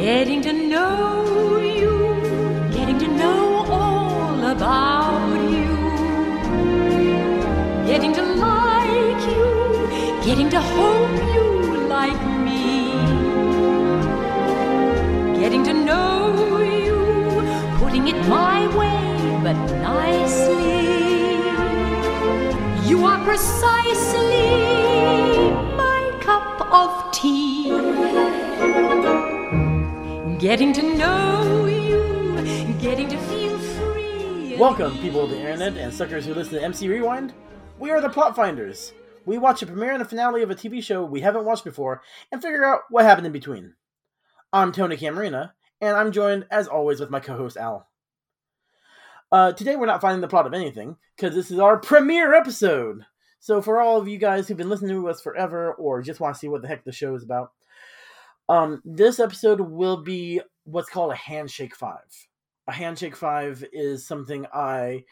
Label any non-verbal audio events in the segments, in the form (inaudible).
Getting to know you, getting to know all about you. Getting to like you, getting to hope you like me. Getting to know you, putting it my way, but nicely. You are precisely Getting to know you, getting to feel free. Welcome, people of the internet and suckers who listen to MCU Rewind. We are the Plot Finders. We watch a premiere and a finale of a TV show we haven't watched before and figure out what happened in between. I'm Tony Camarina, and I'm joined, as always, with my co host Al. Uh, today we're not finding the plot of anything, because this is our premiere episode. So, for all of you guys who've been listening to us forever or just want to see what the heck the show is about, um, this episode will be what's called a Handshake Five. A Handshake Five is something I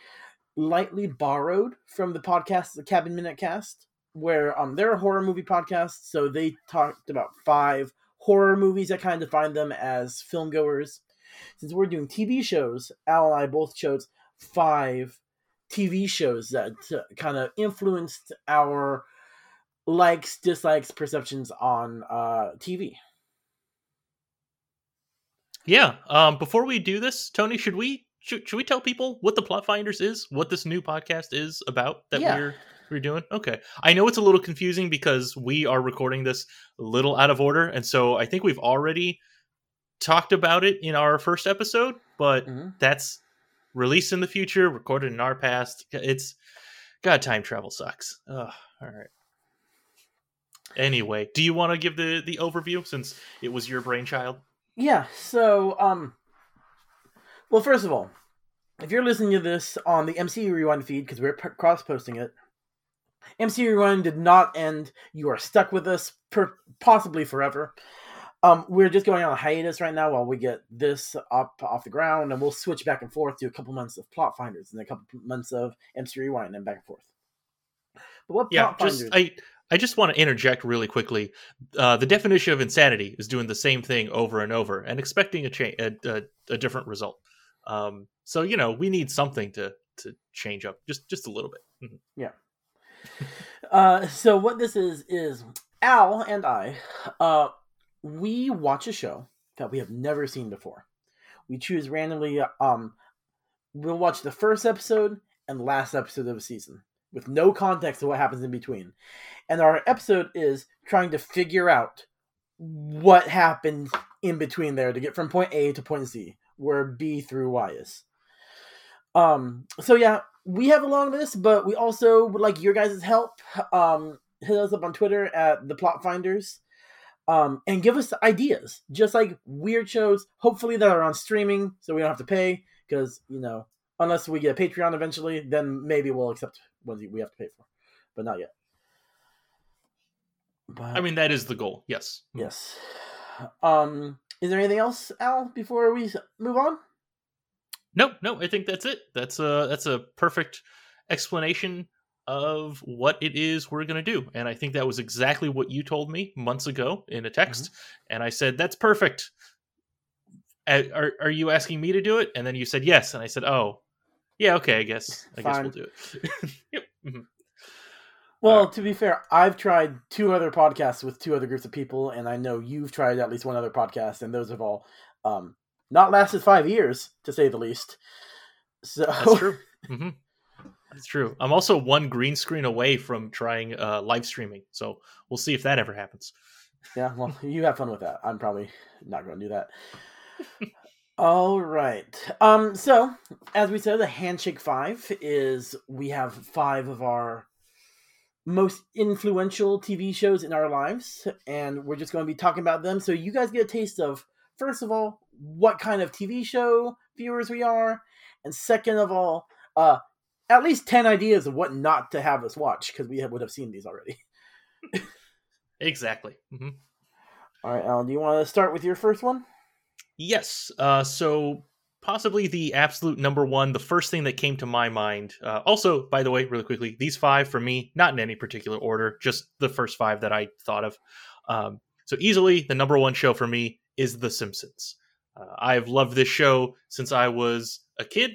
lightly borrowed from the podcast, the Cabin Minute Cast, where um, they're a horror movie podcast, so they talked about five horror movies that kind of define them as film goers. Since we're doing TV shows, Al and I both chose five TV shows that uh, kind of influenced our likes, dislikes, perceptions on uh, TV. Yeah. Um, before we do this, Tony, should we should, should we tell people what the Plot Finders is? What this new podcast is about that Yeah. we're we're doing? Okay. I know it's a little confusing because we are recording this a little out of order, and so I think we've already talked about it in our first episode, but Mhm. that's released in the future, recorded in our past. It's God, time travel sucks. Ugh, all right. Anyway, do you want to give the the overview since it was your brainchild? Yeah, so um well first of all, if you're listening to this on the MCU Rewind feed because we're p- cross-posting it, MCU Rewind did not end. You are stuck with us per- possibly forever. Um, we're just going on a hiatus right now while we get this up off the ground, and we'll switch back and forth to a couple months of plot finders and a couple months of MCU Rewind and back and forth. But what yeah just finders? i i just want to interject really quickly uh, the definition of insanity is doing the same thing over and over and expecting a change a, a, a different result um, so you know we need something to to change up just just a little bit Mhm. Uh, so what this is is Al and I, uh, we watch a show that we have never seen before. We choose randomly. Um, we'll watch the first episode and last episode of a season with no context of what happens in between, and our episode is trying to figure out what happened in between there to get from point A to point Z, where B through Y is. Um. So yeah, we have a long list, but we also would like your guys' help. Um, hit us up on Twitter at the Plot Finders, um, and give us ideas, just like weird shows. Hopefully that are on streaming, so we don't have to pay. Because you know, unless we get a Patreon eventually, then maybe we'll accept ones we have to pay for, but not yet. But, i mean that is the goal yes yes. Um, is there anything else, Al? Before we move on? no no i think that's it that's a that's a perfect explanation of what it is we're going to do and i think that was exactly what you told me months ago in a text and i said that's perfect are, are you asking me to do it and then you said yes and i said oh yeah okay i guess i guess we'll do it (laughs) yep mhm. Well, to be fair, I've tried two other podcasts with two other groups of people, and I know you've tried at least one other podcast, and those have all um, not lasted five years, to say the least. So that's true (laughs) hmm that's true i'm also one green screen away from trying uh, live streaming so we'll see if that ever happens yeah, well, you have fun with that. I'm probably not going to do that. (laughs) All right. Um. So, as we said, the handshake five is we have five of our most influential TV shows in our lives, and we're just going to be talking about them. So you guys get a taste of first of all what kind of TV show viewers we are, and second of all, uh, at least ten ideas of what not to have us watch because we have, would have seen these already. (laughs) exactly Mm-hmm. All right, Alan, do you want to start with your first one? Yes. Uh, so possibly the absolute number one, the first thing that came to my mind. Uh, also, by the way, really quickly, these five for me, not in any particular order, just the first five that I thought of. Um, so easily, the number one show for me is The Simpsons. Uh, I've loved this show since I was a kid,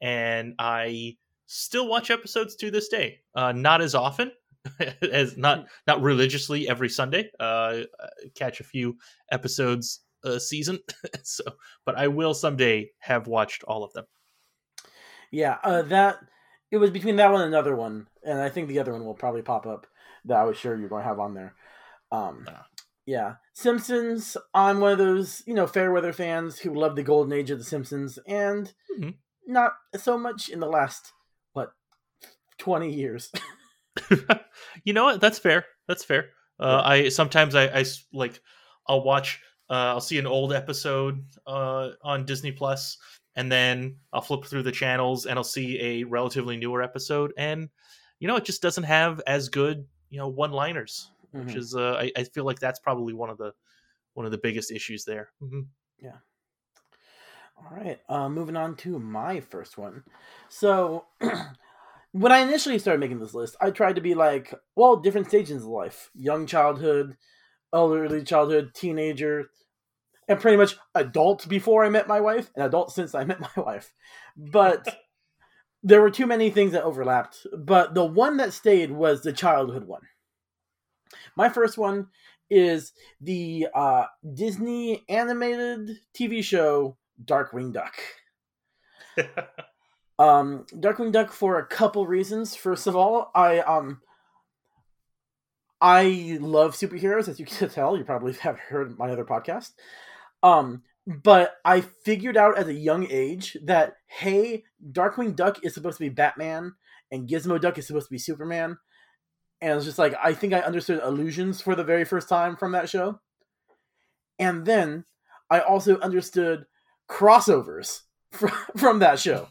and I still watch episodes to this day. Uh, not as often (laughs) as not not religiously every Sunday. Uh, catch a few episodes a season, (laughs) so but I will someday have watched all of them. Yeah, uh, that it was between that one and another one, and I think the other one will probably pop up that I was sure you're going to have on there. Um, Ah. yeah, Simpsons. I'm one of those you know fair weather fans who love the golden age of the Simpsons, and Mhm. not so much in the last what twenty years. (laughs) (laughs) you know what? That's fair. That's fair. Uh, I sometimes I, I like I'll watch. Uh, I'll see an old episode uh, on Disney Plus, and then I'll flip through the channels and I'll see a relatively newer episode, and you know it just doesn't have as good you know one liners, which Mhm. is uh, I, I feel like that's probably one of the one of the biggest issues there. hmm All right, uh, moving on to my first one. So, (clears throat) when I initially started making this list, I tried to be like, well, different stages of life young childhood, early childhood, teenager, and pretty much adult before I met my wife, and adult since I met my (laughs) wife. But there were too many things that overlapped. But the one that stayed was the childhood one. My first one is the uh, Disney animated TV show Darkwing Duck. (laughs) Um, Darkwing Duck for a couple reasons. First of all, I um, I love superheroes, as you can (laughs) tell. You probably have heard my other podcast. Um, but I figured out at a young age that hey, Darkwing Duck is supposed to be Batman, and Gizmo Duck is supposed to be Superman. And it's just like I think I understood illusions for the very first time from that show. And then I also understood crossovers (laughs) from, from that show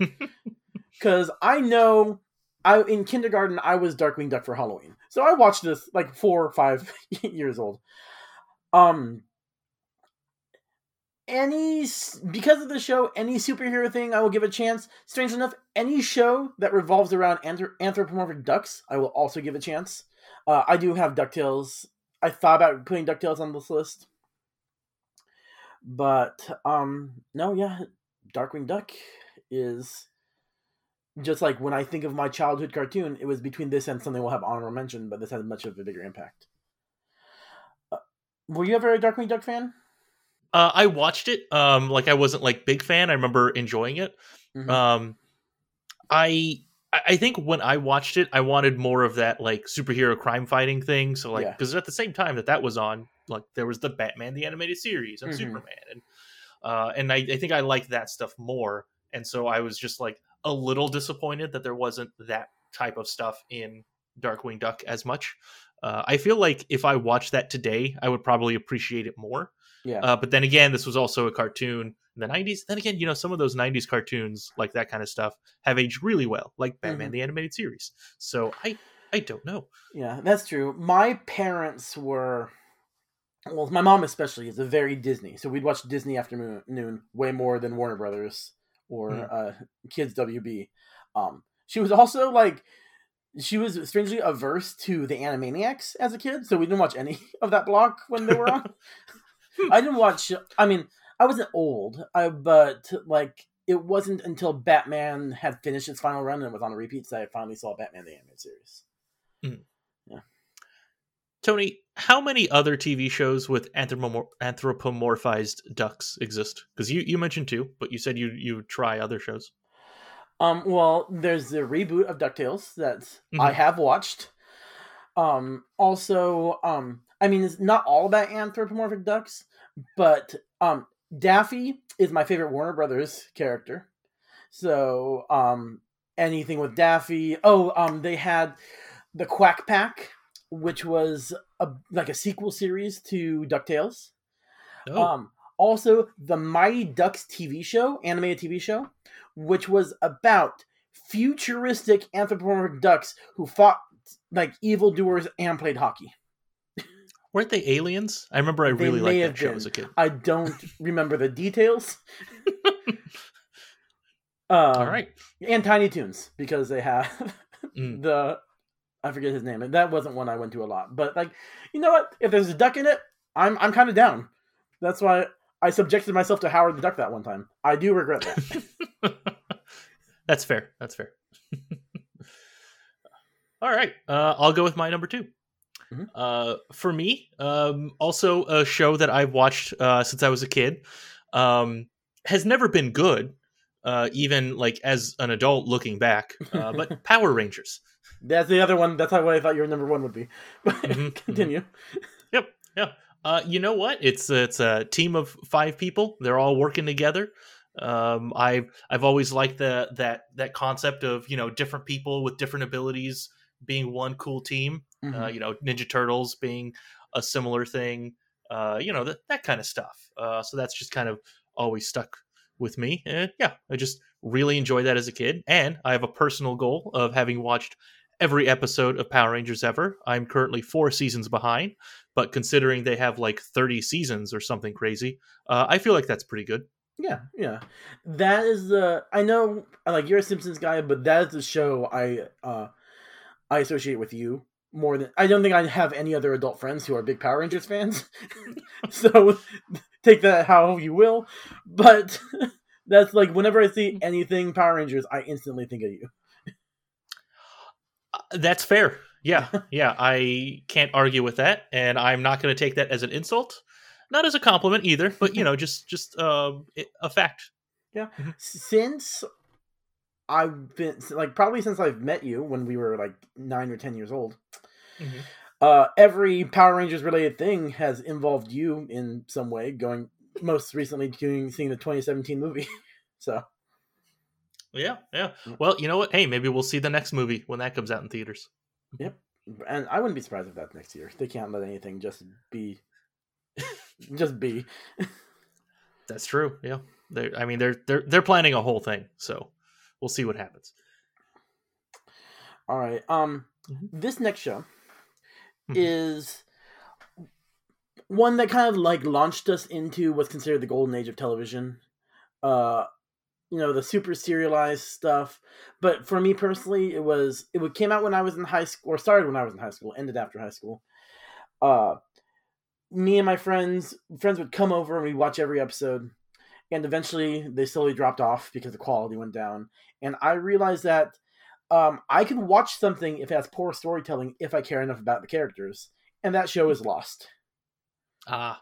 (laughs) because I know I in kindergarten I was Darkwing Duck for Halloween, so I watched this like four or five (laughs) years old. Um, any because of the show, any superhero thing I will give a chance. Strange enough, any show that revolves around anthrop- anthropomorphic ducks, I will also give a chance. Uh, I do have Ducktales. I thought about putting Ducktales on this list, but um, no, yeah, Darkwing Duck is just like when I think of my childhood cartoon, it was between this and something we'll have honorable mention, but this had much of a bigger impact. Uh, were you ever a Darkwing Duck fan? Uh, I watched it. Um, like I wasn't like big fan. I remember enjoying it. Mhm. Um, I I think when I watched it, I wanted more of that like superhero crime fighting thing. So like Yeah. because at the same time that that was on, like there was the Batman the animated series and Mhm. Superman, and uh, and I, I think I liked that stuff more. And so I was just like a little disappointed that there wasn't that type of stuff in Darkwing Duck as much. Uh, I feel like if I watched that today, I would probably appreciate it more. Yeah. Uh, but then again, this was also a cartoon in the 90s. Then again, you know, some of those 90s cartoons, like that kind of stuff, have aged really well, like Batman Mhm. the Animated Series. So I, I don't know. Yeah, that's true. My parents were, well, my mom especially is a very Disney. So we'd watch Disney Afternoon way more than Warner Brothers or Hmm. uh, Kids WB. Um, she was also like, she was strangely averse to the Animaniacs as a kid, so we didn't watch any (laughs) of that block when they were on. (laughs) I didn't watch. I mean, I wasn't old, I, but like it wasn't until Batman had finished its final run and was on a repeat that I finally saw Batman the Animated Series. Yeah. Tony, how many other TV shows with anthropomor- anthropomorphized ducks exist? Because you, you mentioned two, but you said you you try other shows. Um, well, there's the reboot of DuckTales that I Mhm. have watched. Um, also, um, I mean, it's not all about anthropomorphic ducks, but um, Daffy is my favorite Warner Brothers character. So, um, anything with Daffy. Oh, um, they had the Quack Pack, which was a like a sequel series to DuckTales. Oh, Um, also, the Mighty Ducks TV show, animated TV show, which was about futuristic anthropomorphic ducks who fought like evildoers and played hockey. Weren't they aliens? I remember I really liked that show been. as a kid. I don't remember the details. (laughs) um, All right. and Tiny Toons because they have Mm. the I forget his name. That wasn't one I went to a lot, but like you know what? If there's a duck in it, I'm I'm kind of down. That's why I subjected myself to Howard the Duck that one time. I do regret that. (laughs) That's fair. That's fair. (laughs) All right, uh, I'll go with my number 2 Mhm. Uh, for me, um, also a show that I've watched uh, since I was a kid, um, has never been good, uh, even like as an adult looking back. Uh, but (laughs) Power Rangers. That's the other one. That's how I thought your number one would be. But Mhm, (laughs) continue. Yep, yeah. Uh, you know what? It's it's a team of five people. They're all working together. Um, I've I've always liked the that that concept of you know different people with different abilities being one cool team. Mhm. Uh, you know, Ninja Turtles being a similar thing. Uh, you know that that kind of stuff. Uh, so that's just kind of always stuck with me. And yeah, I just really enjoyed that as a kid. And I have a personal goal of having watched every episode of Power Rangers ever. I'm currently four seasons behind, but considering they have like 30 seasons or something crazy, uh, I feel like that's pretty good. Yeah, yeah. That is the. I know, like you're a Simpsons guy, but that is the show I uh I associate with you more than. I don't think I have any other adult friends who are big Power Rangers fans. (laughs) (laughs) so take that how you will, but (laughs) that's like whenever I see anything Power Rangers, I instantly think of you. Uh, That's fair. Yeah, yeah. I can't argue with that, and I'm not going to take that as an insult, not as a compliment either. But you know, just just uh, a fact. Yeah. Since I've been like probably since I've met you when we were like nine or ten years old. uh, every Power Rangers related thing has involved you in some way. Going most recently doing seeing the 2017 movie. (laughs) so Yeah, yeah. Mm. Well, you know what? Hey, maybe we'll see the next movie when that comes out in theaters. Yep, and I wouldn't be surprised if that's next year. They can't let anything just be (laughs) just be. (laughs) That's true. Yeah. They I mean they're they're they're planning a whole thing, so we'll see what happens. All right. Um Mhm. this next show Mhm. is one that kind of like launched us into what's considered the golden age of television. Uh you know, the super serialized stuff. But for me personally, it was it came out when I was in high school or started when I was in high school, ended after high school. Uh me and my friends friends would come over and we'd watch every episode and eventually they slowly dropped off because the quality went down. And i realized that um, i can watch something if it has poor storytelling if i care enough about the characters and that show is lost. Ah,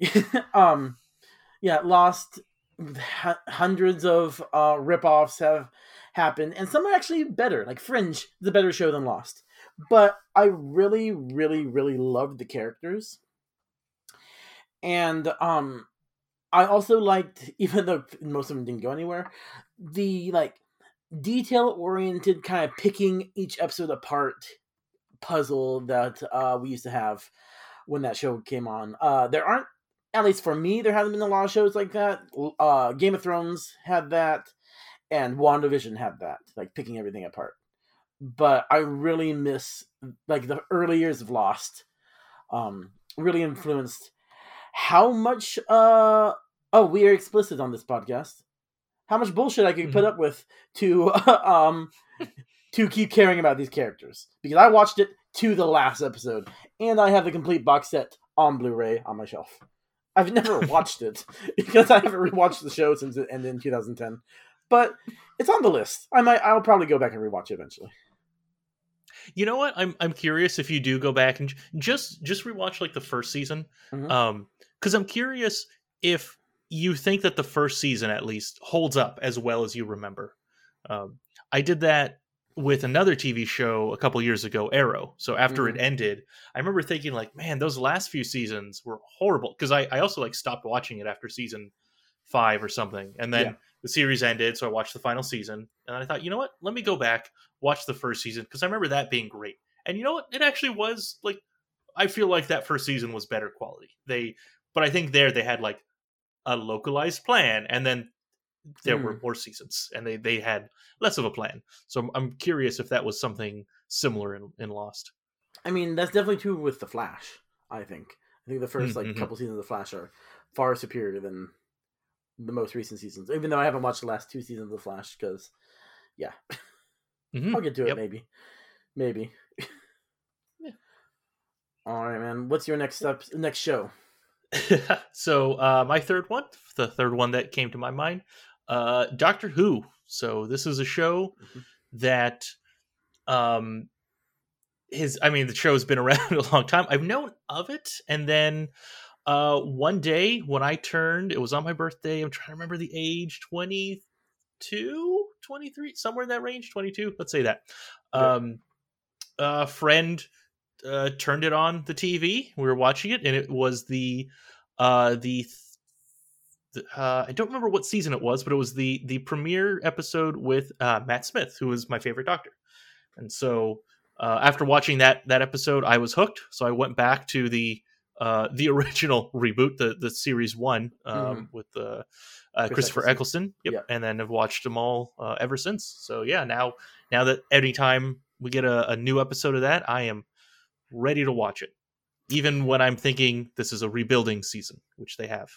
(laughs) um yeah lost h- hundreds of uh rip-offs have happened and some are actually better like fringe is a better show than lost. But i really really really loved the characters. And um i also liked (laughs) even though most of them didn't go anywhere the like detail oriented kind of picking each episode apart puzzle that uh we used to have when that show came on. Uh there aren't at least for me there hasn't been a lot of shows like that. Uh game of thrones had that and wandavision had that like picking everything apart. But i really miss like the early years of lost um really influenced how much uh oh we are explicit on this podcast. How much bullshit i could put up with to (laughs) um to keep caring about these characters. Because i watched it to the last episode and i have the complete box set on blu-ray on my shelf. I've never (laughs) watched it (laughs) because i haven't rewatched the show since it ended in 2010 but it's on the list. I might i'll probably go back and rewatch it eventually. You know what? I'm I'm curious if you do go back and j- just just rewatch like the first season, Mhm. um, because I'm curious if you think that the first season at least holds up as well as you remember. Um, I did that with another TV show a couple years ago, Arrow. So after it ended, I remember thinking like, man, those last few seasons were horrible because I I also like stopped watching it after season five or something, and then Yeah. the series ended, so I watched the final season, and I thought, you know what? Let me go back watch the first season because I remember that being great. And you know what? It actually was like I feel like that first season was better quality. They but I think there they had like a localized plan and then there were more seasons and they they had less of a plan. So I'm, I'm curious if that was something similar in, in Lost. I mean, that's definitely true with the Flash. I think. I think the 1st like Mhm. couple seasons of the Flash are far superior than the most recent seasons. Even though I haven't watched the last two seasons of the Flash, because yeah, Mhm. I'll get to it Yep. maybe, maybe. Yeah. All right, man. What's your next step? Next show? (laughs) so uh, my third one, the third one that came to my mind, uh, Doctor Who. So this is a show Mhm. that um his I mean the show's been (laughs) around a long time. I've known of it and then uh one day when I turned it was on my birthday. I'm trying to remember the age 22, 23, somewhere in that range, 22, let's say that. Yeah. Um a friend uh turned it on the TV. We were watching it and it was the uh the th- uh, I don't remember what season it was, but it was the the premiere episode with uh, Matt Smith, who is my favorite Doctor. And so uh, after watching that that episode, I was hooked. So I went back to the uh, the (laughs) original reboot, the the series one um, with uh, uh, Christopher Eccleston. Eccleston. Yep. Yep. And then have watched them all uh, ever since. So yeah, now now that anytime we get a, a new episode of that, I am ready to watch it. Even when I'm thinking this is a rebuilding season, which they have.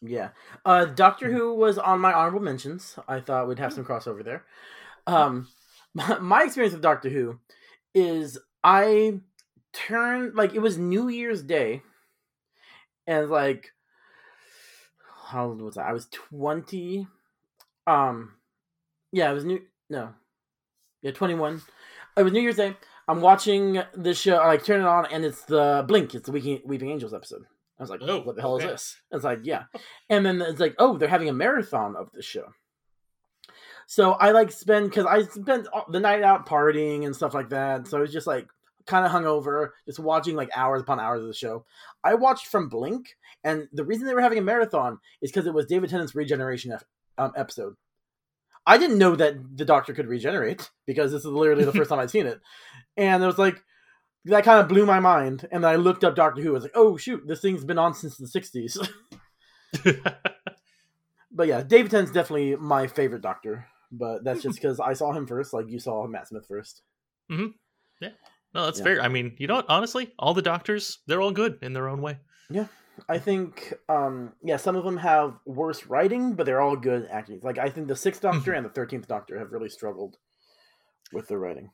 Yeah. Uh, Doctor Who was on my honorable mentions. I thought we'd have some crossover there. Um, (laughs) my, my experience with Doctor Who is I turned like it was New Year's Day, and like how old was I? I was twenty. Um, yeah, it was new. No, yeah, twenty one. It was New Year's Day. I'm watching this show. I like turn it on, and it's the Blink. It's the Weeping, Weeping Angels episode. I was like, Oh, "What the hell okay. is this?" It's like, "Yeah," (laughs) and then it's like, "Oh, they're having a marathon of the show." So I like spend because I spent the night out partying and stuff like that. So I was just like kind of hungover, just watching like hours upon hours of the show. I watched from Blink, and the reason they were having a marathon is because it was David Tennant's regeneration ep- um, episode. I didn't know that the Doctor could regenerate because this is literally the first time I'd seen it, (laughs) and it was like that kind of blew my mind. And then I looked up Doctor Who. I was like, oh shoot, this thing's been on since the '60s. (laughs) but yeah, David Tennant's definitely my favorite Doctor. But that's just because I saw him first, like you saw Matt Smith first. mm-hmm. Yeah. no, that's Yeah. fair. I mean, you know what? Honestly, all the doctors, they're all good in their own way. I think, um, yeah, some of them have worse writing, but they're all good acting. Like I think the Sixth Doctor and the Thirteenth Doctor have really struggled with their writing.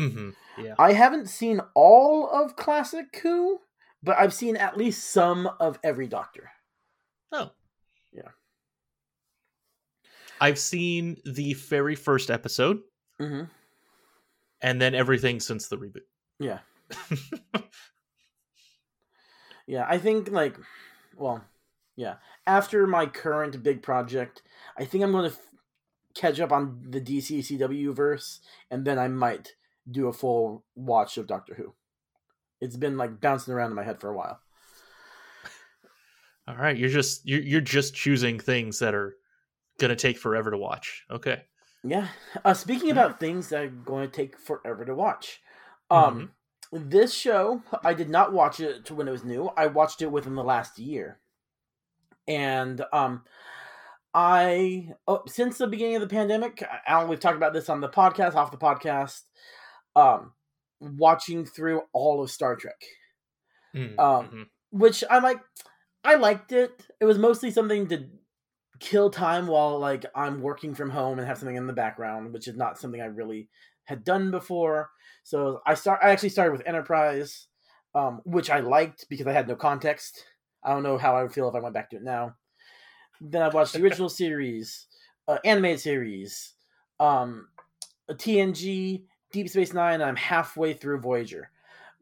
Mm-hmm. Yeah. I haven't seen all of Classic Who, but I've seen at least some of every Doctor. Oh. Yeah. I've seen the very first episode Mm-hmm. and then everything since the reboot. Yeah, (laughs) yeah. I think like, well, yeah. After my current big project, I think I'm going to f- catch up on the DC CW verse, and then I might do a full watch of Doctor Who. It's been like bouncing around in my head for a while. All right, you're just you're you're just choosing things that are gonna take forever to watch. Okay. Yeah. Uh, speaking about things that are going to take forever to watch, um, this show I did not watch it to when it was new. I watched it within the last year, and um, I oh, since the beginning of the pandemic, Alan, we've talked about this on the podcast, off the podcast, um, watching through all of Star Trek Mm, Um, mhm. which I like. I liked it. It was mostly something to kill time while like I'm working from home and have something in the background, which is not something I really had done before. So I start. I actually started with Enterprise, um, which I liked because I had no context. I don't know how I would feel if I went back to it now. Then I watched the (laughs) original series, uh, animated series, um, TNG, Deep Space Nine. And I'm halfway through Voyager,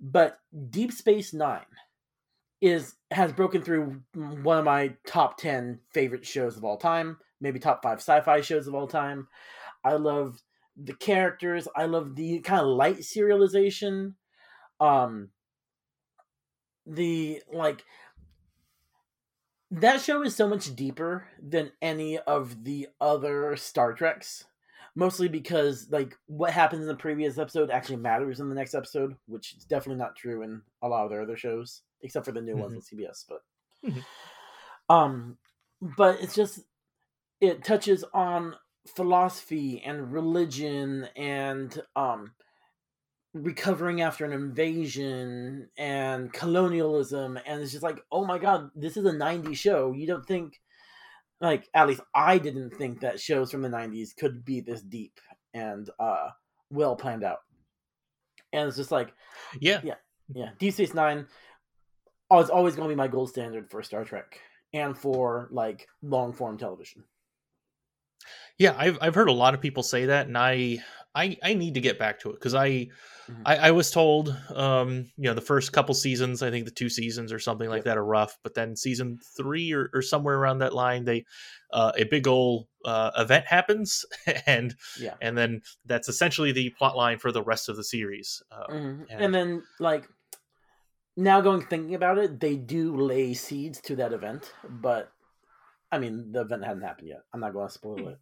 but Deep Space Nine is has broken through one of my top 10 favorite shows of all time maybe top 5 sci-fi shows of all time i love the characters i love the kind of light serialization um the like that show is so much deeper than any of the other star treks mostly because like what happens in the previous episode actually matters in the next episode which is definitely not true in a lot of their other shows except for the new ones on cbs but Mhm. um but it's just it touches on philosophy and religion and um recovering after an invasion and colonialism and it's just like oh my god this is a 90s show you don't think like at least i didn't think that shows from the 90s could be this deep and uh well planned out and it's just like Yeah. yeah yeah. deep space nine oh, it's always going to be my gold standard for Star Trek and for like long form television. Yeah, I've I've heard a lot of people say that, and I I, I need to get back to it because I, Mhm. I I was told um you know the first couple seasons I think the two seasons or something like that are rough, but then season three or, or somewhere around that line they uh, a big old uh, event happens (laughs) and Yeah. and then that's essentially the plot line for the rest of the series. Uh, Mhm. and- And then like now going thinking about it, they do lay seeds to that event, but I mean the event hadn't happened yet. I'm not going to spoil it,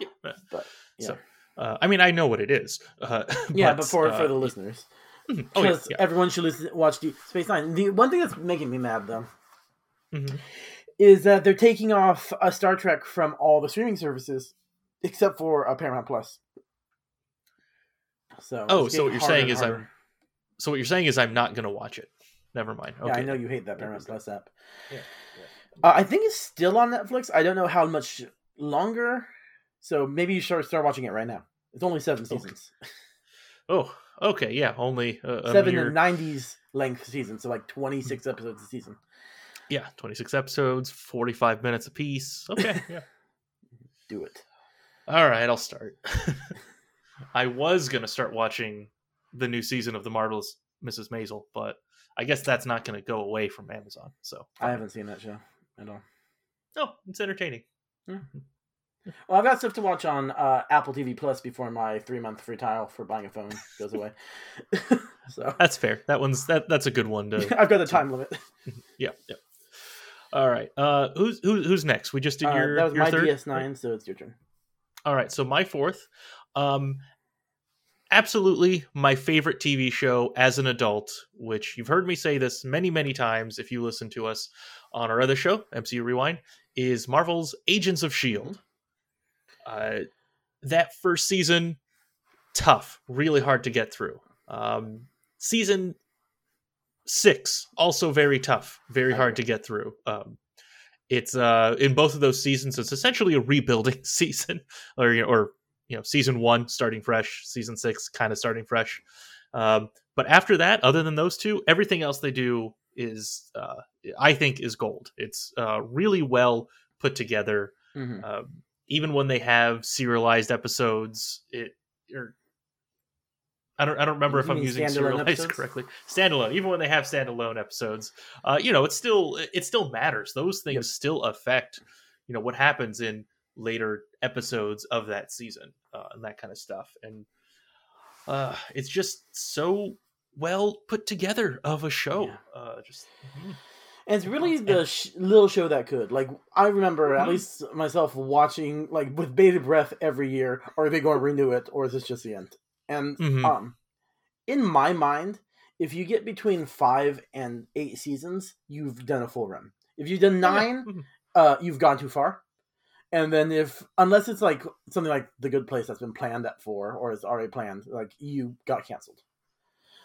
yeah, but yeah, So, uh, I mean I know what it is. Uh, (laughs) yeah. But for for uh, the listeners, mhm. oh, yeah, because yeah. everyone should listen, watch Deep Space Nine. The one thing that's making me mad though Mhm. is that they're taking off a Star Trek from all the streaming services except for uh, Paramount Plus. So Oh, so what you're saying and is I'm- So what you're saying is I'm not going to watch it. Never mind. Okay. Yeah, I know you hate that Paramount Plus app. Yeah, Uh, I think it's still on Netflix. I don't know how much longer. So maybe you should start watching it right now. It's only seven seasons, Oh, okay. Yeah, only uh, seven mere- nineties length seasons, so like twenty six episodes a season. Yeah, 26 episodes, 45 minutes a piece. Okay. (laughs) yeah. Do it. All right, I'll start. (laughs) I was going to start watching the new season of The Marvelous Mrs. Maisel, but I guess that's not going to go away from Amazon. So, I haven't seen that show at all. Oh, it's entertaining. Well, I've got stuff to watch on uh, Apple TV Plus before my three month free trial for buying a phone goes away. (laughs) so That's fair. That one's that that's a good one to (laughs) I've got the time limit. (laughs) Yeah, yeah. All right. Uh who's who's who's next? We just did Uh, your that was your my third? DS9, so it's your turn. All right, so my fourth, um, absolutely my favorite TV show as an adult, which you've heard me say this many, many times if you listen to us on our other show, MCU Rewind, is Marvel's Agents of S.H.I.E.L.D. Uh, that first season, tough, really hard to get through. Um, season six, also very tough, very hard to get through. Um, it's uh in both of those seasons it's essentially a rebuilding (laughs) season or you know, or you know season one starting fresh season six kind of starting fresh um but after that other than those two everything else they do is uh i think is gold it's uh really well put together Mhm. um, even when they have serialized episodes it or I don't, I don't remember You if I'm using serialized episodes? correctly. Standalone, even when they have standalone episodes, uh, you know, it still it still matters. Those things Yep. still affect, you know, what happens in later episodes of that season uh, and that kind of stuff. And uh, it's just so well put together of a show. Yeah. Uh, just mhm. And it's really the sh- little show that could. Like I remember at Mhm. least myself watching like with bated breath every year. Are they going to renew it, or is this just the end? And Mhm. um, in my mind, if you get between five and eight seasons, you've done a full run. If you've done Oh, yeah. nine, Mhm. uh, you've gone too far. And then if unless it's like something like the Good Place that's been planned at four or is already planned, like you got canceled.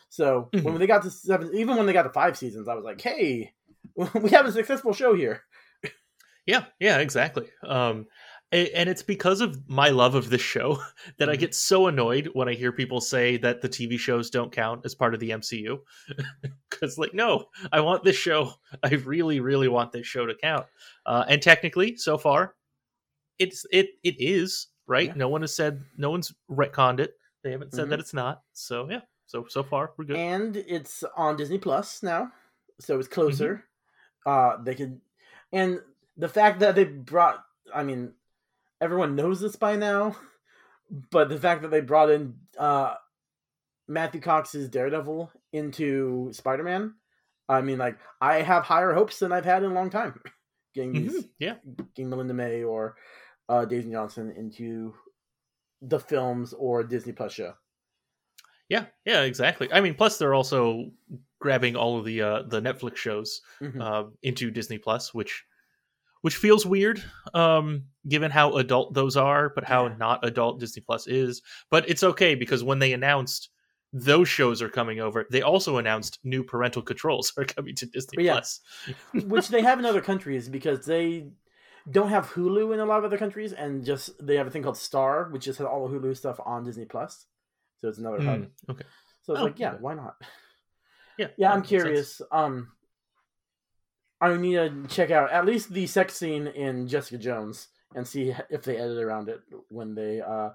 So when Mhm. they got to seven, even when they got to five seasons, I was like, "Hey, (laughs) we have a successful show here." Yeah, yeah, exactly. Um, and it's because of my love of this show (laughs) that I Mhm. get so annoyed when I hear people say that the TV shows don't count as part of the MCU. Because, (laughs) like, no, I want this show. I really, really want this show to count. Uh, and technically, so far, it's it it is right. Yeah. No one has said, no one's retconned it. They haven't said Mhm. that it's not. So yeah, so so far we're good. And it's on Disney Plus now, so it's closer. Uh, they could, and the fact that they brought, I mean, everyone knows this by now, (laughs) but the fact that they brought in uh, Matthew Cox's Daredevil into Spider Man, I mean, like I have higher hopes than I've had in a long time. (laughs) Getting these, Mhm, Yeah, getting Melinda May or uh, Daisy Johnson into the films or Disney Plus show. yeah, yeah, exactly. I mean, plus they're also grabbing all of the uh, the Netflix shows Mhm. uh, into Disney Plus, which which feels weird, um, given how adult those are, but how Yeah. not adult Disney Plus is. But it's okay because when they announced those shows are coming over, they also announced new parental controls (laughs) are coming to Disney Yeah. Plus. (laughs) which they have in other countries because they don't have Hulu in a lot of other countries, and just they have a thing called Star, which just has all the Hulu stuff on Disney Plus. So it's another hub. Mm, okay. So it's Oh, like, yeah, okay. why not? Yeah. Yeah, I'm makes sense. curious. Um, I need to check out at least the sex scene in Jessica Jones and see if they edit around it when they uh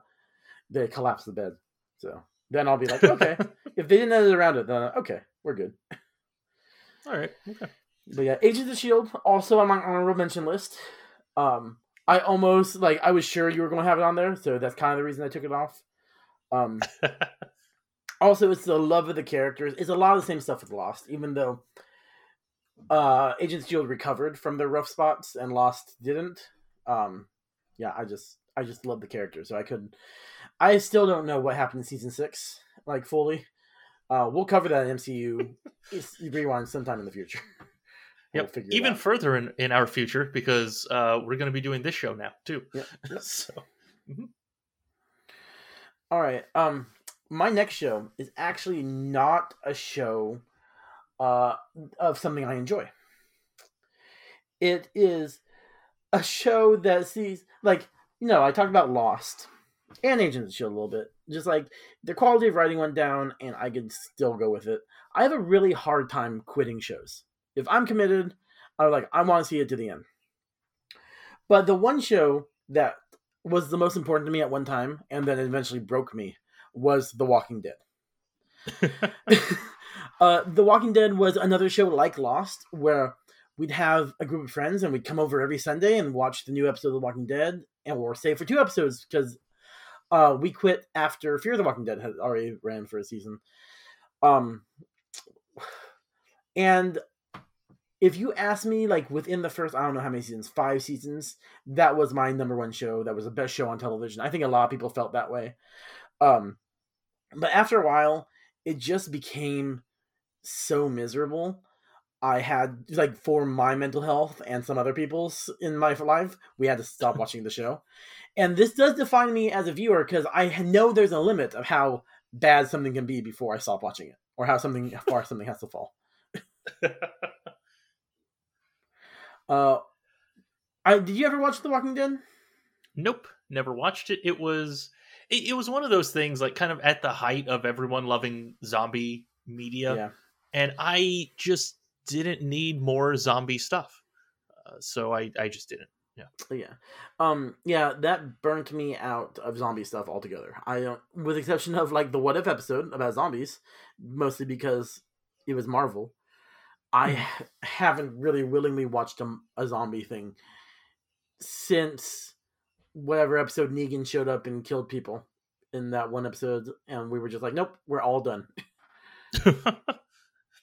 they collapse the bed. So then I'll be like, okay, (laughs) if they didn't edit around it, then okay, we're good. All right. Okay. But yeah, Agents of the Shield also on my honorable mention list. Um, I almost like I was sure you were going to have it on there, so that's kind of the reason I took it off. Um, (laughs) also, it's the love of the characters. It's a lot of the same stuff with Lost, even though uh, Agents of Shield recovered from their rough spots and Lost didn't. Um, yeah, I just I just love the characters, so I couldn't. I still don't know what happened in season six, like fully. Uh, we'll cover that in MCU (laughs) rewind sometime in the future. We'll Yep. figure Even further in, in our future because uh, we're going to be doing this show now too. Yep, yep. (laughs) so All right. Um, my next show is actually not a show uh, of something I enjoy. It is a show that sees, like, you know, I talked about Lost and Agents of Shield a little bit. Just like the quality of writing went down, and I could still go with it. I have a really hard time quitting shows. If I'm committed, I'm like, I want to see it to the end. But the one show that was the most important to me at one time and then eventually broke me was The Walking Dead. (laughs) (laughs) uh, the Walking Dead was another show like Lost where we'd have a group of friends and we'd come over every Sunday and watch the new episode of The Walking Dead and we'll stay for two episodes because uh, we quit after Fear the Walking Dead had already ran for a season. Um, and if you ask me, like within the first, I don't know how many seasons, five seasons, that was my number one show. That was the best show on television. I think a lot of people felt that way. Um, but after a while, it just became so miserable. I had like for my mental health and some other people's in my life, we had to stop (laughs) watching the show. And this does define me as a viewer because I know there's a limit of how bad something can be before I stop watching it, or how something how far something has to fall. (laughs) Uh, I did you ever watch The Walking Dead? nope, never watched it. It was it, it was one of those things like kind of at the height of everyone loving zombie media, yeah. and I just didn't need more zombie stuff. Uh, so I I just didn't. Yeah. Um yeah, that burnt me out of zombie stuff altogether. I don't with the exception of like the what if episode about zombies, mostly because it was Marvel. i haven't really willingly watched a, a zombie thing since whatever episode Negan showed up and killed people in that one episode and we were just like nope, we're all done. (laughs)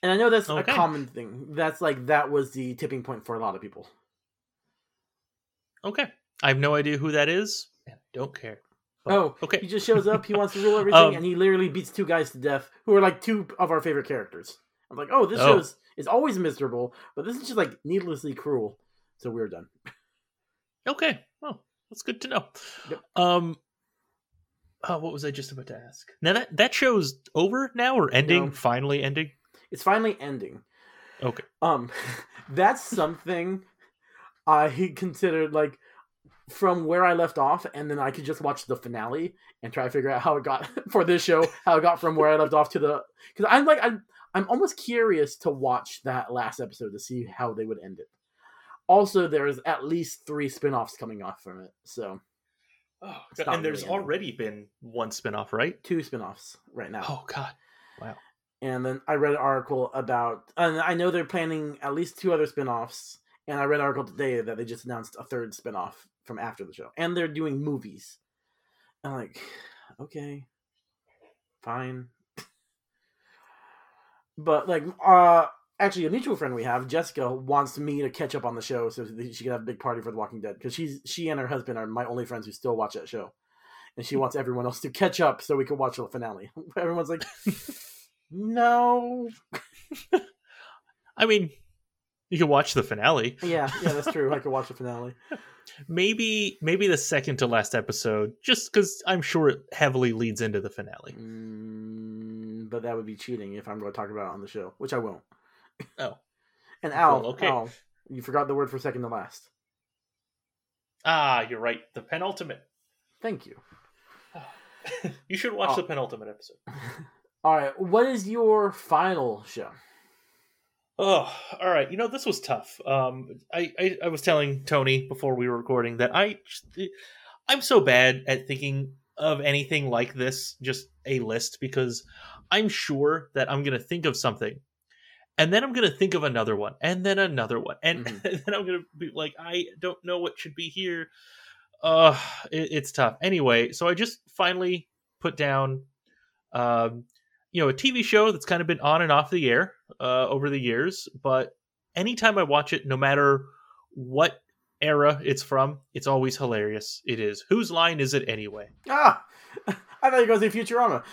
And I know that's Okay. a common thing. That's like that was the tipping point for a lot of people. okay, I have no idea who that is, I don't care. But- Oh, okay. He just shows up. He wants to rule (laughs) everything, Um, and he literally beats two guys to death, who are like two of our favorite characters. I'm like, oh, this Oh. show's is always miserable, but this is just like needlessly cruel. So we're done. Okay. That's good to know. Yep. Um oh, what was I just about to ask? Now that that show's over now or ending? No. Finally ending? It's finally ending. Okay. Um, (laughs) that's something I considered like from where I left off, and then I could just watch the finale and try to figure out how it got (laughs) for this show, how it got from where I left off to the because I'm like I'm I'm almost curious to watch that last episode to see how they would end it. Also, there's at least three spin-offs coming off from it, so Oh, and there's really ending. already been one spin-off, right? two spin-offs right now. Oh god. Wow and then I read an article about, and I know they're planning at least two other spin-offs. And I read an article today that they just announced a third spin-off from after the show, and they're doing movies. I'm like, okay, fine, (laughs) but like, uh, actually, a mutual friend we have, Jessica, wants me to catch up on the show so she can have a big party for The Walking Dead because she's she and her husband are my only friends who still watch that show, and she wants everyone else to catch up so we can watch the finale. (laughs) Everyone's like. No. I mean, you can watch the finale. Yeah, yeah, that's true. I could watch the finale. (laughs) Maybe maybe the second to last episode, just because I'm sure it heavily leads into the finale. Mm, but that would be cheating if I'm going to talk about it on the show, which I won't. Oh. And Al, Well, okay. Al, you forgot the word for second to last. Ah, you're right. The penultimate. Thank you. (sighs) you should watch Oh. the penultimate episode. (laughs) All right, what is your final show? Oh, all right. You know, this was tough. Um, I, I, I was telling Tony before we were recording that I, I'm so bad at thinking of anything like this, just a list, because I'm sure that I'm gonna think of something, and then I'm gonna think of another one, and then another one, and, Mhm. and (laughs) then I'm gonna be like, I don't know what should be here. Uh, it, it's tough. Anyway, so I just finally put down, um, you know, a TV show that's kind of been on and off the air uh, over the years, but anytime I watch it, no matter what era it's from, it's always hilarious. It is. Whose line is it anyway? Ah, (laughs) I thought you were going to say Futurama.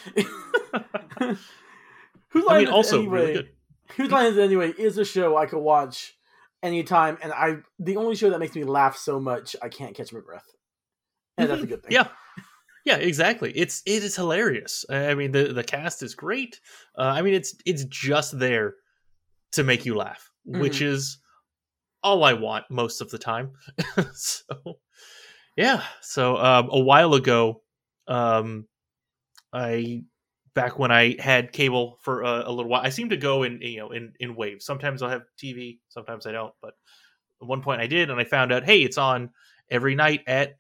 Whose (laughs) I mean, is it also anyway? really good. Whose line is it anyway? Is a show I could watch anytime, and I the only show that makes me laugh so much I can't catch my breath, and that's a good thing. Yeah. Yeah, exactly. It's it is hilarious. I mean, the the cast is great. Uh, I mean, it's it's just there to make you laugh, which Mm-hmm. is all I want most of the time. (laughs) so, yeah. So um, a while ago, um, I back when I had cable for a, a little while, I seem to go in you know in in waves. Sometimes I'll have TV, sometimes I don't. But at one point I did, and I found out, hey, it's on every night at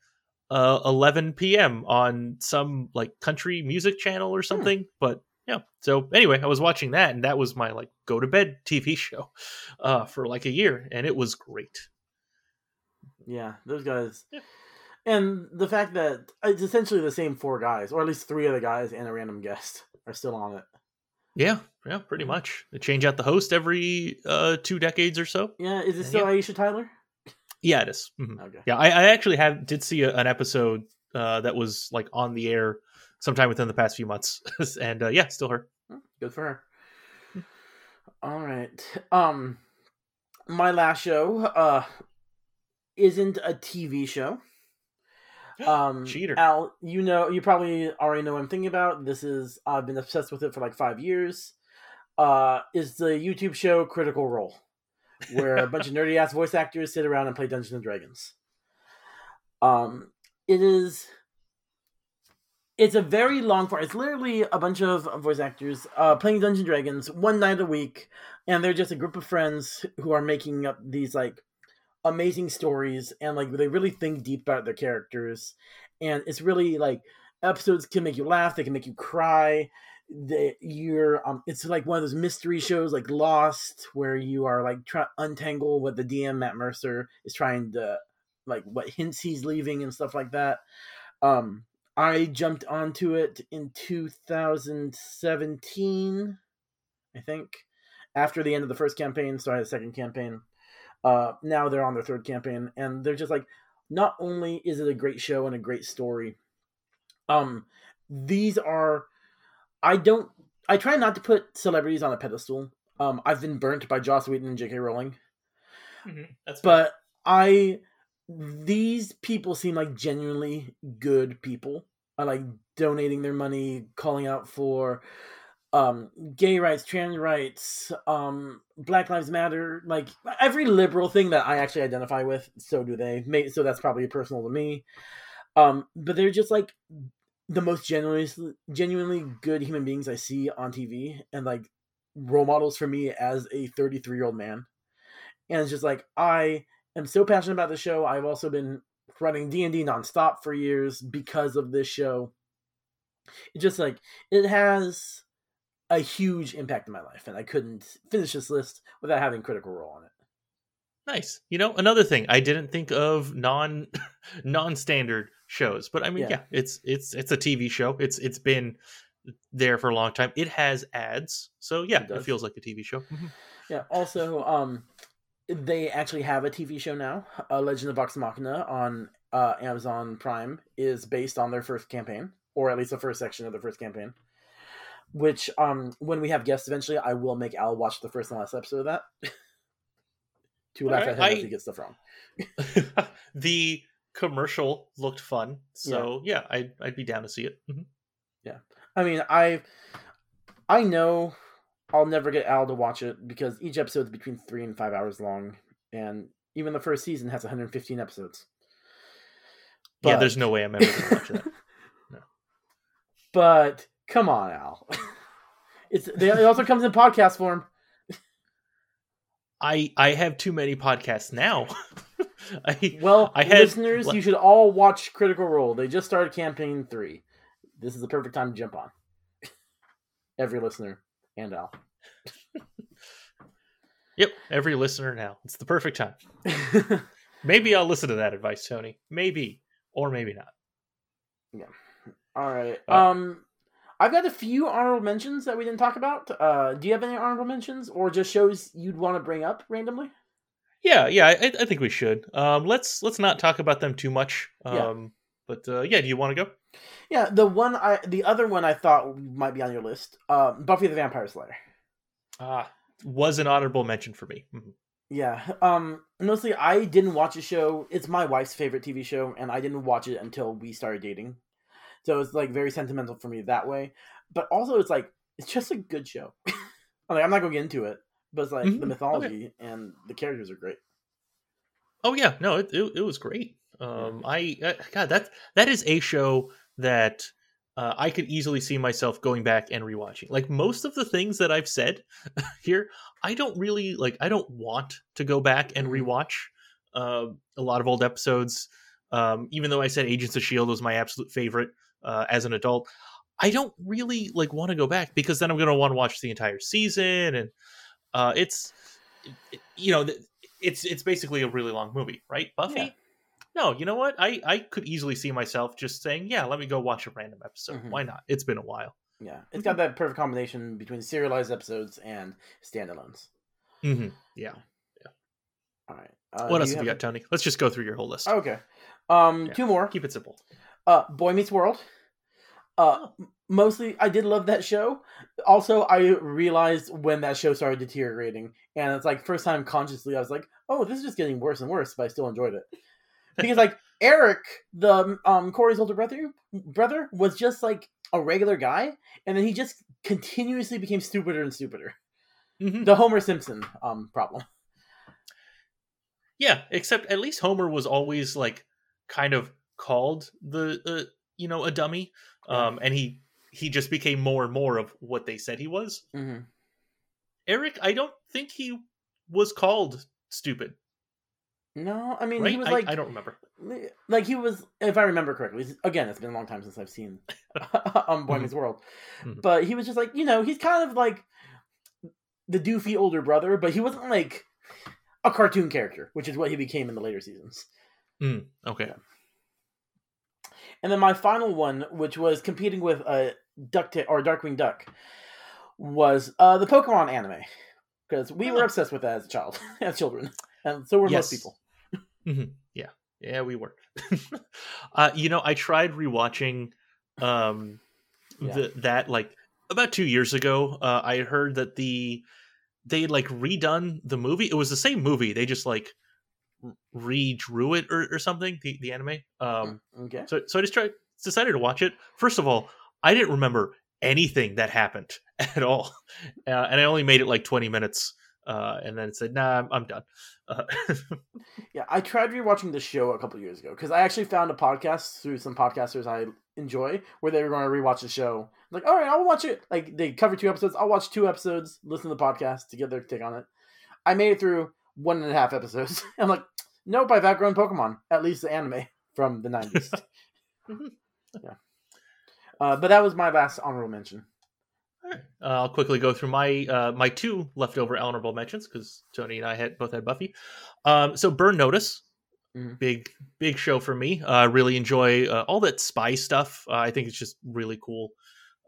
uh 11 p.m. on some like country music channel or something. But yeah. So anyway, I was watching that, and that was my like go to bed TV (laughs) show uh for like a year, and it was great. Yeah, those guys. Yeah. And the fact that it's essentially the same four guys, or at least three of the guys and a random guest, are still on it. Yeah, yeah, pretty much. They change out the host every uh two decades or so. Yeah, is it And still yeah. Aisha Tyler? Yeah, it is. Mhm. Okay. Yeah, I, I actually have did see a, an episode uh that was like on the air sometime within the past few months, (laughs) and uh, yeah, still her. Hmm, Good for her. All right. Um, my last show uh isn't a TV show. (gasps) Um, Cheater. Al, you know, you probably already know what I'm thinking about. This is I've been obsessed with it for like five years. Uh, is the YouTube show Critical Role, where a bunch of (laughs) nerdy ass voice actors sit around and play Dungeons and Dragons. Um, it is. It's a very long form. It's literally a bunch of voice actors uh, playing Dungeons and Dragons one night a week, and they're just a group of friends who are making up these like amazing stories and like they really think deep about their characters. And it's really like episodes can make you laugh they can make you cry they, you're um it's like one of those mystery shows like lost where you are like trying to untangle what the dm matt mercer is trying to like what hints he's leaving and stuff like that. Um i jumped onto it in 2017 i think after the end of the first campaign started a second campaign uh, now they're on their third campaign, and they're just like, not only is it a great show and a great story, um, these are, I don't, I try not to put celebrities on a pedestal. Um, I've been burnt by Joss Whedon and J.K. Rowling, That's but I, these people seem like genuinely good people. I like donating their money, calling out for um gay rights trans rights um black lives matter like every liberal thing that i actually identify with so do they. So that's probably personal to me. Um but they're just like the most genuinely genuinely good human beings i see on tv and like role models for me as a 33 year old man. And it's just like i am so passionate about the show. I've also been running d&d nonstop for years because of this show. It just like it has a huge impact in my life, and I couldn't finish this list without having Critical Role on it. Nice. You know, another thing I didn't think of non (laughs) non standard shows, but I mean, Yeah. yeah. it's it's it's a TV show. It's it's been there for a long time. It has ads, so yeah, It it, feels like a TV show. Mhm. Yeah. Also, um, they actually have a TV show now. Uh, Legend of Vox Machina on uh, Amazon Prime is based on their first campaign, or at least the first section of the first campaign. Which, um, when we have guests eventually, I will make Al watch the first and last episode of that (laughs) to laugh Alright, at him if he gets stuff wrong. (laughs) the commercial looked fun, so yeah, I'd I'd be down to see it. Mhm. I mean, I I know I'll never get Al to watch it because each episode is between three and five hours long, and even the first season has 115 episodes. yeah, there's no way I'm ever gonna watch that. (laughs) No. But come on, Al. it's they, it also comes in podcast form. I I have too many podcasts now. (laughs) I Well, I had- listeners, you should all watch Critical Role. They just started campaign three. This is the perfect time to jump on. (laughs) Every listener and Al. (laughs) yep, every listener now. It's the perfect time. Maybe I'll listen to that advice, Tony. Maybe or maybe not. Yeah. All right. Uh, Um, I've got a few honorable mentions that we didn't talk about. Uh, do you have any honorable mentions or just shows you'd want to bring up randomly? Yeah, yeah, I, I think we should. Um, let's let's not talk about them too much. Um, Yeah. but uh, yeah, do you want to go? Yeah, the one I, the other one I thought might be on your list. Uh, Buffy the Vampire Slayer. Ah, was an honorable mention for me. Mhm. Yeah. Um mostly I didn't watch the show. It's my wife's favorite TV show and I didn't watch it until we started dating. So it's like very sentimental for me that way. But also it's like it's just a good show. (laughs) I'm like I'm not going to get into it, but it's like Mhm, the mythology and the characters are great. Oh yeah, no, it it, it was great. Um, I uh, God that that is a show that uh, I could easily see myself going back and rewatching. Like most of the things that I've said (laughs) here, I don't really like. I don't want to go back and Mhm. rewatch uh, a lot of old episodes. Um, even though I said Agents of Shield was my absolute favorite uh, as an adult, I don't really like want to go back because then I'm going to want to watch the entire season, and uh, it's you know it's it's basically a really long movie, right? Buffy. Yeah. No, you know what? I I could easily see myself just saying, "Yeah, let me go watch a random episode. Mhm. Why not? It's been a while." Yeah. It's got that perfect combination between serialized episodes and standalones. Mm-hmm. Yeah. All right. Uh, what else have you have- got, Tony? Let's just go through your whole list. Okay. Um Yeah. two more. Keep it simple. Uh, Boy Meets World. Uh, mostly I did love that show. Also, I realized when that show started deteriorating, and it's like first time consciously I was like, "Oh, this is just getting worse and worse," but I still enjoyed it because like Eric, the um Corey's older brother, brother was just like a regular guy, and then he just continuously became stupider and stupider. hmm The Homer Simpson um problem. Yeah, except at least Homer was always like kind of called the uh, you know a dummy, um, and he he just became more and more of what they said he was. hmm Eric, I don't think he was called stupid, No, I mean right? he was like I don't remember. like he was if i remember correctly again it's been a long time since i've seen (laughs) (laughs) um boy Mhm. meets world Mhm. but he was just like you know he's kind of like the doofy older brother but he wasn't like a cartoon character which is what he became in the later seasons Mm, Okay. Yeah. And then my final one which was competing with uh duck or darkwing duck was uh the pokemon anime because we were Oh. obsessed with that as a child (laughs) as children and so were Yes. most people Yeah, yeah, we were. (laughs) uh, you know, I tried rewatching um Yeah. the, that like about two years ago. Uh, I heard that the they had, like redone the movie. It was the same movie. They just like redrew it or, or something. The the anime. Um, okay so so I just tried decided to watch it. First of all, I didn't remember anything that happened (laughs) at all, uh, and I only made it like twenty minutes. Uh, and then said, "Nah, I'm, I'm done." Uh, (laughs) Yeah, I tried rewatching the show a couple years ago because I actually found a podcast through some podcasters I enjoy where they were going to rewatch the show. I'm like, all right, I'll watch it. Like they cover two episodes, I'll watch two episodes, listen to the podcast to get their take on it. I made it through one and a half episodes. (laughs) I'm like, nope, I've outgrown Pokemon, at least the anime (laughs) from the 90s. (laughs) yeah. Uh, but that was my last honorable mention. Uh, I'll quickly go through my uh, my two leftover honorable mentions because Tony and I had both had Buffy. Um, so Burn Notice, Mhm. big big show for me. Uh, really enjoy uh, all that spy stuff. Uh, I think it's just really cool.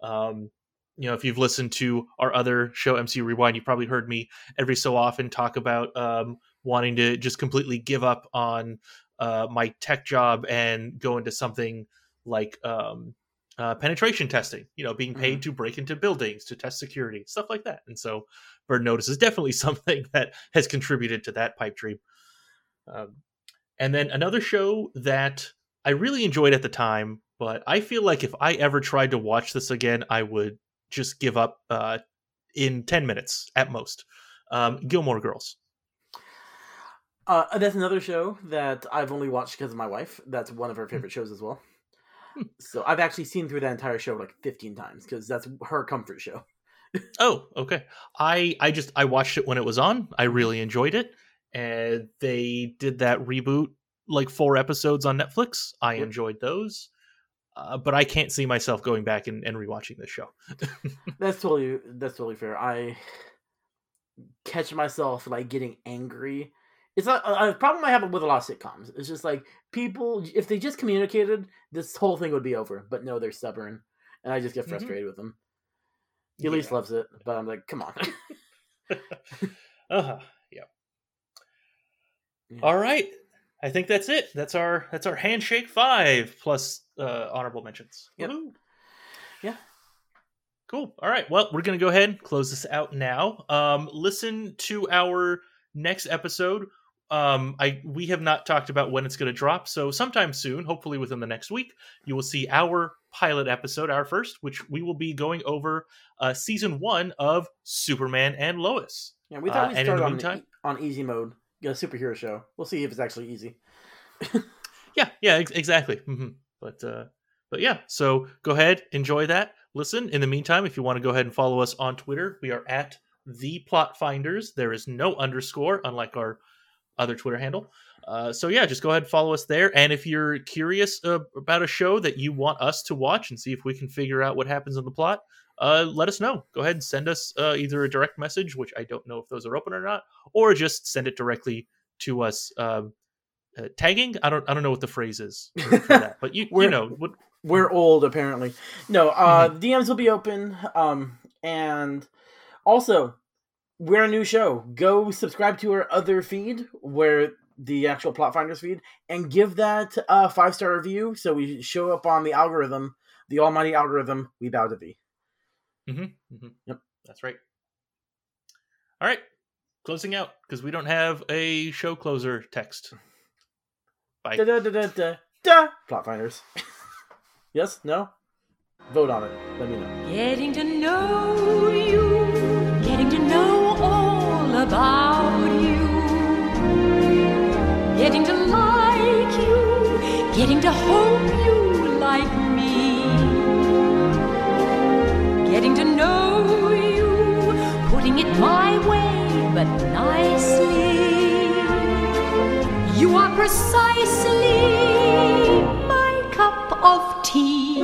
Um, you know, if you've listened to our other show, MCU Rewind, you've probably heard me every so often talk about um, wanting to just completely give up on uh, my tech job and go into something like um, uh, penetration testing. You know, being paid to break into buildings to test security, stuff like that. And so, Burn Notice is definitely (laughs) something that has contributed to that pipe dream. Um, and then another show that I really enjoyed at the time, but I feel like if I ever tried to watch this again, I would just give up uh, in 10 minutes at most. Um, Gilmore Girls. Uh, that's another show that I've only watched because of my wife. That's one of her favorite shows as well. (laughs) So I've actually seen through that entire show like 15 times because that's her comfort show. (laughs) Oh, okay. I I just I watched it when it was on. I really enjoyed it, and they did that reboot like four episodes on Netflix. I Yep. enjoyed those, uh, but I can't see myself going back and, and rewatching this show. (laughs) That's totally that's totally fair. I catch myself like getting angry. It's not a, a problem I have with a lot of sitcoms. It's just like people, if they just communicated, this whole thing would be over. But no, they're stubborn, and I just get Mhm. frustrated with them. Elise Yeah. loves it, but I'm like, come on. (laughs) Uh-huh. Yeah. (laughs) Yeah. All right. I think that's it. That's our that's our handshake five plus uh, honorable mentions. Yep. Woohoo. Yeah. Cool. All right. Well, we're gonna go ahead and close this out now. Um, listen to our next episode. Um, I we have not talked about when it's going to drop, so sometime soon, hopefully within the next week, you will see our pilot episode, our first, which we will be going over uh, season one of Superman and Lois. yeah, we thought Uh, we in started on, meantime- on easy mode, a superhero show. We'll see if it's actually easy. (laughs) Yeah, yeah, ex- exactly. hmm But uh, but yeah, so go ahead, enjoy that. Listen. In the meantime, if you want to go ahead and follow us on Twitter, we are at the Plot Finders. There is no underscore, unlike our other Twitter handle. Uh, so yeah, just go ahead and follow us there. And if you're curious uh, about a show that you want us to watch and see if we can figure out what happens in the plot, uh, let us know. Go ahead and send us uh, either a direct message, which I don't know if those are open or not, or just send it directly to us. Um, uh, tagging? I don't. I don't know what the phrase is for, for (laughs) that, but you you We're- know what. We're old, apparently. No, uh, Mm-hmm. DMs will be open. Um, and also, we're a new show. Go subscribe to our other feed, where the actual Plot Finders feed, and give that a five star review so we show up on the algorithm, the almighty algorithm. We bow to thee. Mm-hmm, hmm Yep. that's right. All right, closing out because we don't have a show closer text. Bye. Da da da da da da. Plot Finders. (laughs) yes? No? Vote on it. Let me know. Getting to know you, about you, getting to like you, getting to hope you like me, getting to know you, putting it my way, but nicely. You are precisely my cup of tea.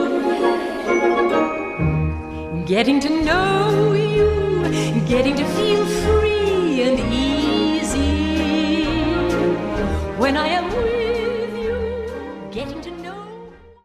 Getting to know you, getting to feel free and easy. When I am